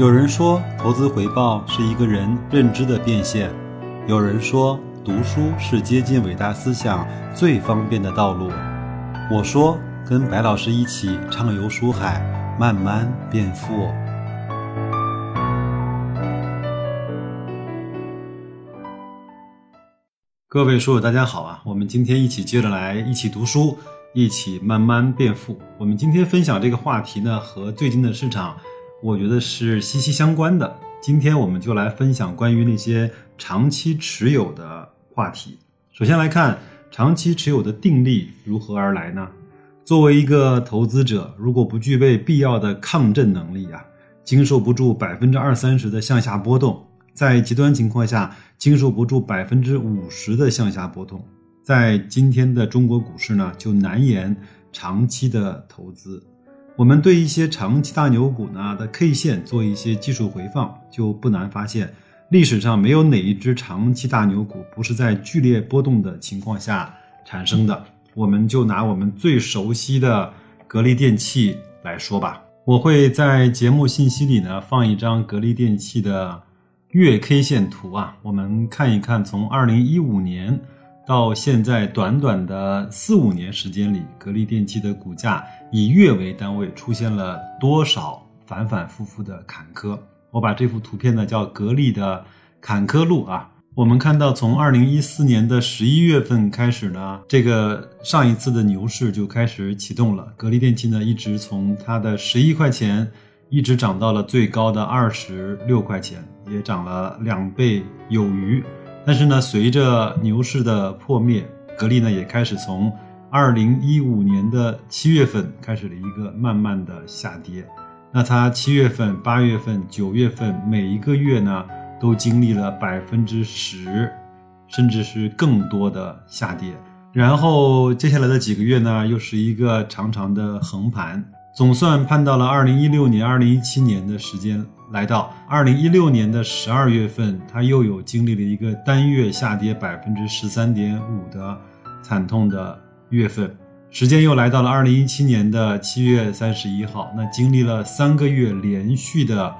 有人说，投资回报是一个人认知的变现；有人说，读书是接近伟大思想最方便的道路。我说，跟白老师一起畅游书海，慢慢变富。各位书友，大家好啊！我们今天一起接着来一起读书，一起慢慢变富。我们今天分享这个话题呢，和最近的市场。我觉得是息息相关的。今天我们就来分享关于那些长期持有的话题。首先来看长期持有的定力如何而来呢？作为一个投资者，如果不具备必要的抗震能力啊，经受不住百分之二三十的向下波动，在极端情况下经受不住百分之五十的向下波动，在今天的中国股市呢，就难言长期的投资。我们对一些长期大牛股呢的 K 线做一些技术回放，就不难发现，历史上没有哪一只长期大牛股不是在剧烈波动的情况下产生的。我们就拿我们最熟悉的格力电器来说吧，我会在节目信息里呢放一张格力电器的月 K 线图啊，我们看一看从二零一五年。到现在短短的四五年时间里，格力电器的股价以月为单位出现了多少反反复复的坎坷？我把这幅图片呢叫格力的坎坷路啊。我们看到，从二零一四年的十一月份开始呢，这个上一次的牛市就开始启动了。格力电器呢一直从它的十一块钱一直涨到了最高的二十六块钱，也涨了两倍有余。但是呢，随着牛市的破灭，格力呢也开始从二零一五年的七月份开始了一个慢慢的下跌。那它七月份、八月份、九月份每一个月呢，都经历了百分之十，甚至是更多的下跌。然后接下来的几个月呢，又是一个长长的横盘，总算盼到了二零一六年、二零一七年的时间。来到二零一六年的十二月份，它又有经历了一个单月下跌百分之十三点五的惨痛的月份。时间又来到了二零一七年的七月三十一号，那经历了三个月连续的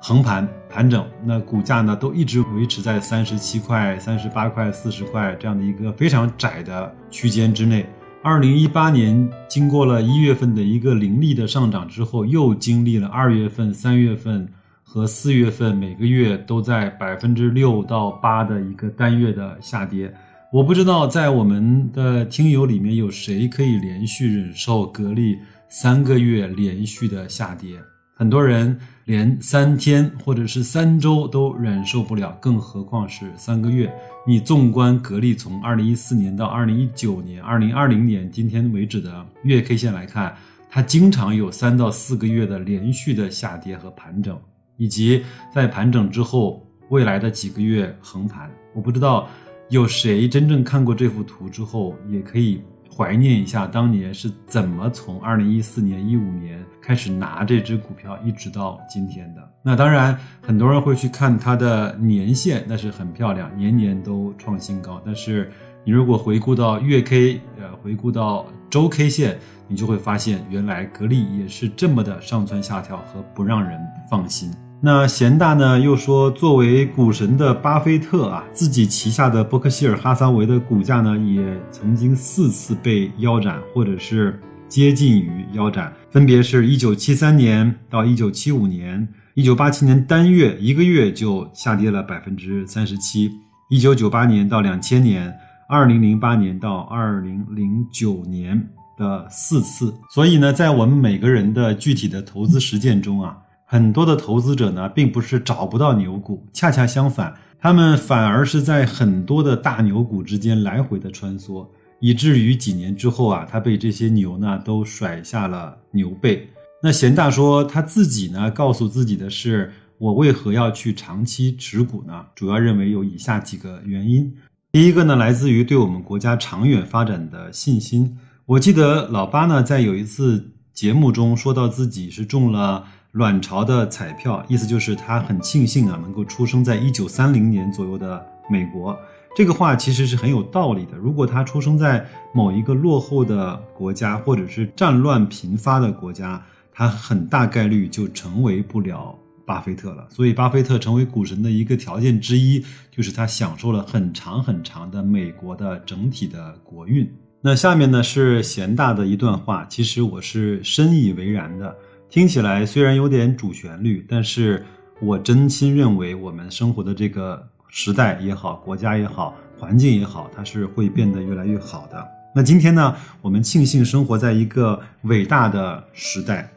横盘盘整，那股价呢都一直维持在三十七块、三十八块、四十块这样的一个非常窄的区间之内。二零一八年经过了一月份的一个凌厉的上涨之后，又经历了二月份、三月份。和四月份每个月都在百分之六到八的一个单月的下跌，我不知道在我们的听友里面有谁可以连续忍受格力三个月连续的下跌，很多人连三天或者是三周都忍受不了，更何况是三个月。你纵观格力从二零一四年到二零一九年、二零二零年今天为止的月 K 线来看，它经常有三到四个月的连续的下跌和盘整。以及在盘整之后，未来的几个月横盘，我不知道有谁真正看过这幅图之后，也可以怀念一下当年是怎么从二零一四年、一五年开始拿这只股票，一直到今天的。那当然，很多人会去看它的年限，那是很漂亮，年年都创新高。但是你如果回顾到月 K，呃，回顾到周 K 线，你就会发现，原来格力也是这么的上蹿下跳和不让人放心。那贤大呢又说，作为股神的巴菲特啊，自己旗下的伯克希尔哈撒韦的股价呢，也曾经四次被腰斩，或者是接近于腰斩，分别是一九七三年到一九七五年，一九八七年单月一个月就下跌了百分之三十七，一九九八年到两千年，二零零八年到二零零九年的四次。所以呢，在我们每个人的具体的投资实践中啊。很多的投资者呢，并不是找不到牛股，恰恰相反，他们反而是在很多的大牛股之间来回的穿梭，以至于几年之后啊，他被这些牛呢都甩下了牛背。那贤大说他自己呢，告诉自己的是，我为何要去长期持股呢？主要认为有以下几个原因。第一个呢，来自于对我们国家长远发展的信心。我记得老八呢，在有一次节目中说到自己是中了。卵巢的彩票，意思就是他很庆幸啊，能够出生在一九三零年左右的美国。这个话其实是很有道理的。如果他出生在某一个落后的国家，或者是战乱频发的国家，他很大概率就成为不了。巴菲特了。所以，巴菲特成为股神的一个条件之一，就是他享受了很长很长的美国的整体的国运。那下面呢是贤大的一段话，其实我是深以为然的。听起来虽然有点主旋律，但是我真心认为，我们生活的这个时代也好，国家也好，环境也好，它是会变得越来越好的。那今天呢，我们庆幸生活在一个伟大的时代，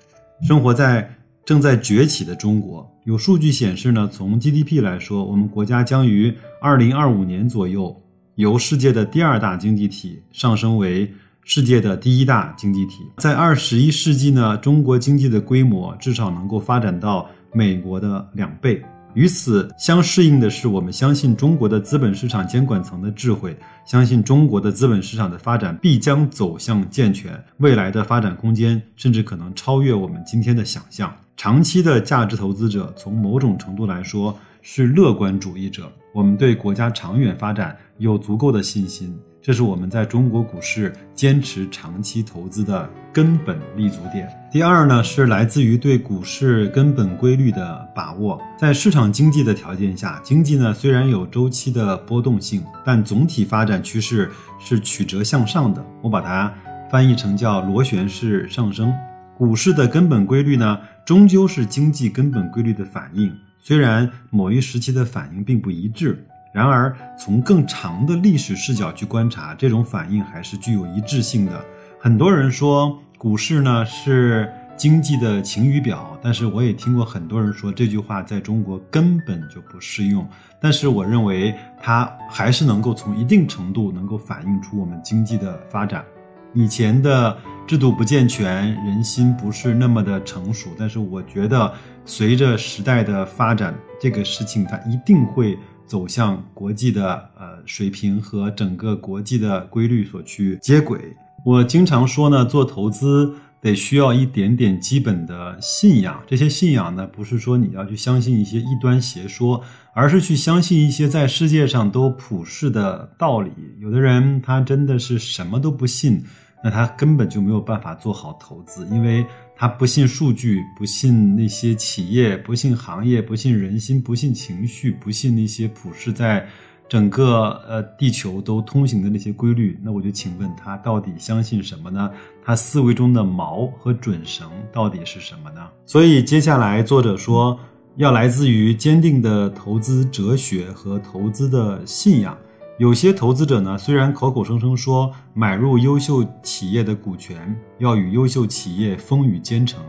生活在正在崛起的中国。有数据显示呢，从 GDP 来说，我们国家将于2025年左右由世界的第二大经济体上升为世界的第一大经济体。在二十一世纪呢，中国经济的规模至少能够发展到美国的两倍。与此相适应的是，我们相信中国的资本市场监管层的智慧，相信中国的资本市场的发展必将走向健全，未来的发展空间甚至可能超越我们今天的想象。长期的价值投资者，从某种程度来说是乐观主义者，我们对国家长远发展有足够的信心。这是我们在中国股市坚持长期投资的根本立足点。第二呢，是来自于对股市根本规律的把握。在市场经济的条件下，经济呢虽然有周期的波动性，但总体发展趋势是曲折向上的。我把它翻译成叫螺旋式上升。股市的根本规律呢，终究是经济根本规律的反应，虽然某一时期的反应并不一致。然而，从更长的历史视角去观察，这种反应还是具有一致性的。很多人说股市呢是经济的晴雨表，但是我也听过很多人说这句话在中国根本就不适用。但是我认为它还是能够从一定程度能够反映出我们经济的发展。以前的制度不健全，人心不是那么的成熟，但是我觉得随着时代的发展，这个事情它一定会。走向国际的呃水平和整个国际的规律所去接轨。我经常说呢，做投资得需要一点点基本的信仰。这些信仰呢，不是说你要去相信一些异端邪说，而是去相信一些在世界上都普世的道理。有的人他真的是什么都不信，那他根本就没有办法做好投资，因为。他不信数据，不信那些企业，不信行业，不信人心，不信情绪，不信那些普世在整个呃地球都通行的那些规律。那我就请问他到底相信什么呢？他思维中的锚和准绳到底是什么呢？所以接下来作者说，要来自于坚定的投资哲学和投资的信仰。有些投资者呢，虽然口口声声说买入优秀企业的股权要与优秀企业风雨兼程，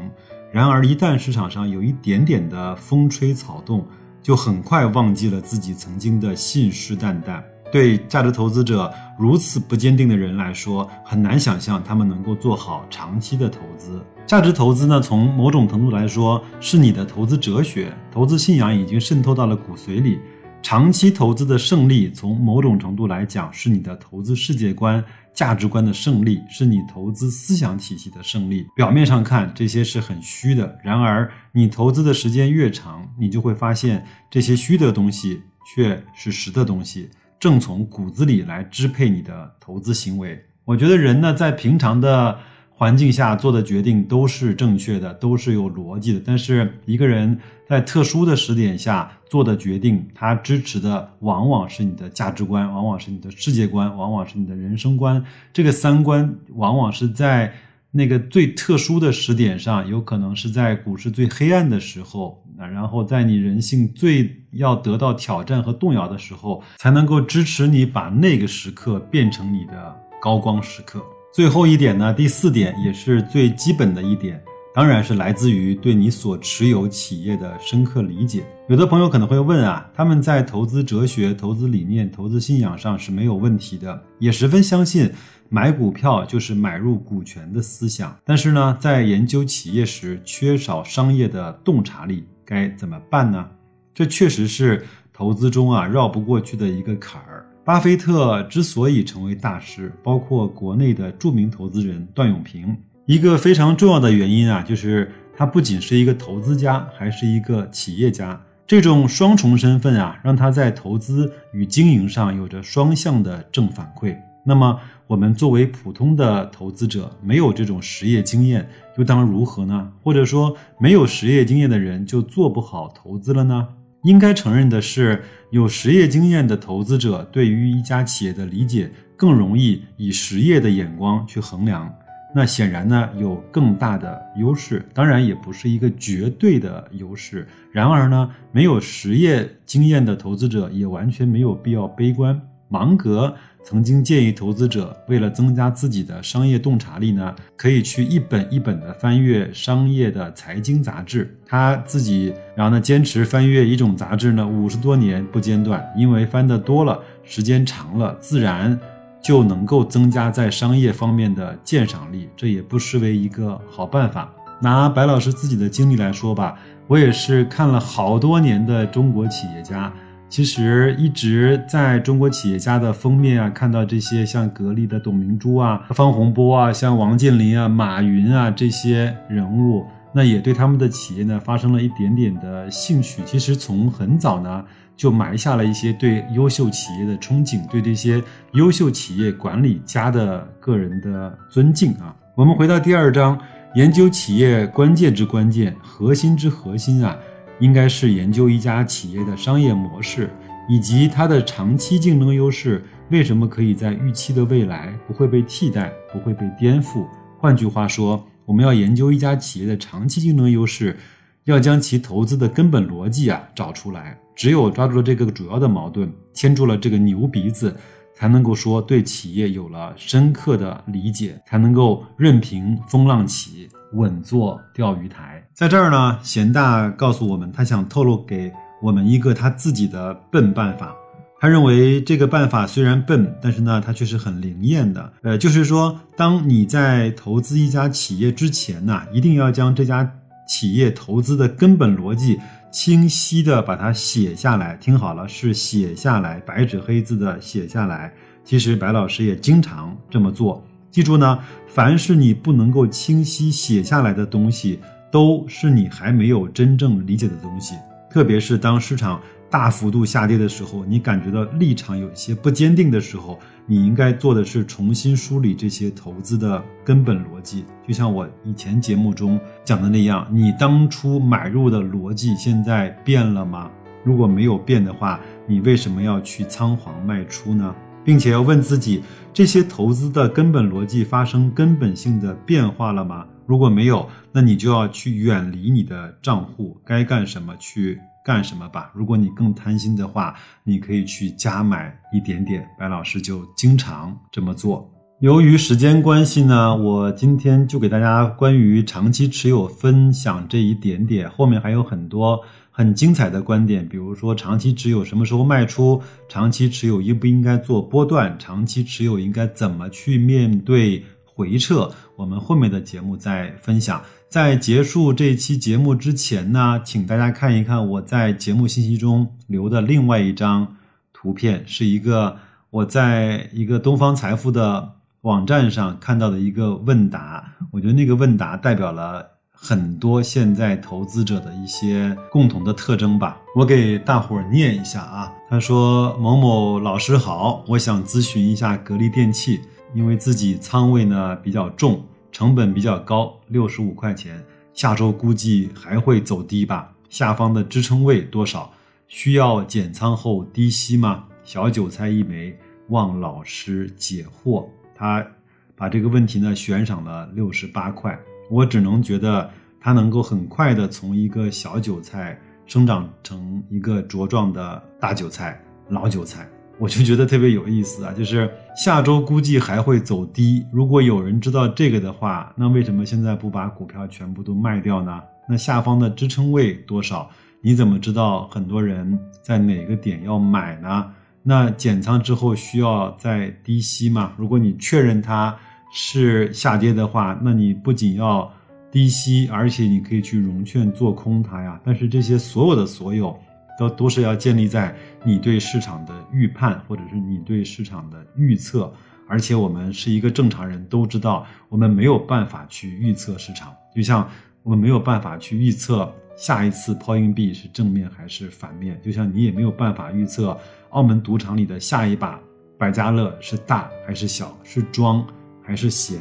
然而一旦市场上有一点点的风吹草动，就很快忘记了自己曾经的信誓旦旦。对价值投资者如此不坚定的人来说，很难想象他们能够做好长期的投资。价值投资呢，从某种程度来说是你的投资哲学，投资信仰已经渗透到了骨髓里。长期投资的胜利，从某种程度来讲，是你的投资世界观、价值观的胜利，是你投资思想体系的胜利。表面上看，这些是很虚的；然而，你投资的时间越长，你就会发现，这些虚的东西却是实的东西，正从骨子里来支配你的投资行为。我觉得人呢，在平常的。环境下做的决定都是正确的，都是有逻辑的。但是一个人在特殊的时点下做的决定，他支持的往往是你的价值观，往往是你的世界观，往往是你的人生观。这个三观往往是在那个最特殊的时点上，有可能是在股市最黑暗的时候啊，然后在你人性最要得到挑战和动摇的时候，才能够支持你把那个时刻变成你的高光时刻。最后一点呢，第四点也是最基本的一点，当然是来自于对你所持有企业的深刻理解。有的朋友可能会问啊，他们在投资哲学、投资理念、投资信仰上是没有问题的，也十分相信买股票就是买入股权的思想，但是呢，在研究企业时缺少商业的洞察力，该怎么办呢？这确实是投资中啊绕不过去的一个坎儿。巴菲特之所以成为大师，包括国内的著名投资人段永平，一个非常重要的原因啊，就是他不仅是一个投资家，还是一个企业家。这种双重身份啊，让他在投资与经营上有着双向的正反馈。那么，我们作为普通的投资者，没有这种实业经验，又当如何呢？或者说，没有实业经验的人就做不好投资了呢？应该承认的是，有实业经验的投资者对于一家企业的理解更容易以实业的眼光去衡量。那显然呢，有更大的优势，当然也不是一个绝对的优势。然而呢，没有实业经验的投资者也完全没有必要悲观。芒格曾经建议投资者，为了增加自己的商业洞察力呢，可以去一本一本的翻阅商业的财经杂志。他自己，然后呢，坚持翻阅一种杂志呢，五十多年不间断，因为翻的多了，时间长了，自然。就能够增加在商业方面的鉴赏力，这也不失为一个好办法。拿白老师自己的经历来说吧，我也是看了好多年的中国企业家，其实一直在中国企业家的封面啊，看到这些像格力的董明珠啊、方洪波啊、像王健林啊、马云啊这些人物，那也对他们的企业呢发生了一点点的兴趣。其实从很早呢。就埋下了一些对优秀企业的憧憬，对这些优秀企业管理家的个人的尊敬啊。我们回到第二章，研究企业关键之关键、核心之核心啊，应该是研究一家企业的商业模式以及它的长期竞争优势为什么可以在预期的未来不会被替代、不会被颠覆。换句话说，我们要研究一家企业的长期竞争优势。要将其投资的根本逻辑啊找出来，只有抓住了这个主要的矛盾，牵住了这个牛鼻子，才能够说对企业有了深刻的理解，才能够任凭风浪起，稳坐钓鱼台。在这儿呢，贤大告诉我们，他想透露给我们一个他自己的笨办法。他认为这个办法虽然笨，但是呢，它却是很灵验的。呃，就是说，当你在投资一家企业之前呢，一定要将这家。企业投资的根本逻辑，清晰的把它写下来。听好了，是写下来，白纸黑字的写下来。其实白老师也经常这么做。记住呢，凡是你不能够清晰写下来的东西，都是你还没有真正理解的东西。特别是当市场。大幅度下跌的时候，你感觉到立场有一些不坚定的时候，你应该做的是重新梳理这些投资的根本逻辑。就像我以前节目中讲的那样，你当初买入的逻辑现在变了吗？如果没有变的话，你为什么要去仓皇卖出呢？并且要问自己，这些投资的根本逻辑发生根本性的变化了吗？如果没有，那你就要去远离你的账户，该干什么去。干什么吧？如果你更贪心的话，你可以去加买一点点。白老师就经常这么做。由于时间关系呢，我今天就给大家关于长期持有分享这一点点，后面还有很多很精彩的观点，比如说长期持有什么时候卖出，长期持有应不应该做波段，长期持有应该怎么去面对回撤，我们后面的节目再分享。在结束这期节目之前呢，请大家看一看我在节目信息中留的另外一张图片，是一个我在一个东方财富的网站上看到的一个问答。我觉得那个问答代表了很多现在投资者的一些共同的特征吧。我给大伙儿念一下啊，他说：“某某老师好，我想咨询一下格力电器，因为自己仓位呢比较重。”成本比较高，六十五块钱，下周估计还会走低吧？下方的支撑位多少？需要减仓后低吸吗？小韭菜一枚，望老师解惑。他把这个问题呢悬赏了六十八块，我只能觉得他能够很快的从一个小韭菜生长成一个茁壮的大韭菜、老韭菜。我就觉得特别有意思啊，就是下周估计还会走低。如果有人知道这个的话，那为什么现在不把股票全部都卖掉呢？那下方的支撑位多少？你怎么知道很多人在哪个点要买呢？那减仓之后需要再低吸吗？如果你确认它是下跌的话，那你不仅要低吸，而且你可以去融券做空它呀。但是这些所有的所有。都都是要建立在你对市场的预判，或者是你对市场的预测，而且我们是一个正常人都知道，我们没有办法去预测市场，就像我们没有办法去预测下一次抛硬币是正面还是反面，就像你也没有办法预测澳门赌场里的下一把百家乐是大还是小，是庄还是闲。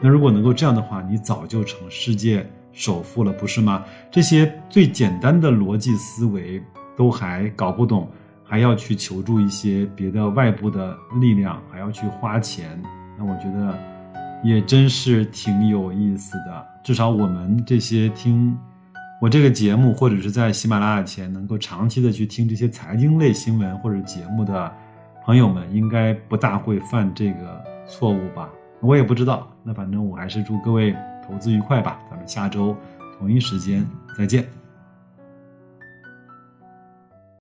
那如果能够这样的话，你早就成世界首富了，不是吗？这些最简单的逻辑思维都还搞不懂，还要去求助一些别的外部的力量，还要去花钱，那我觉得也真是挺有意思的。至少我们这些听我这个节目，或者是在喜马拉雅前能够长期的去听这些财经类新闻或者节目的朋友们，应该不大会犯这个错误吧。我也不知道，那反正我还是祝各位投资愉快吧。咱们下周同一时间再见。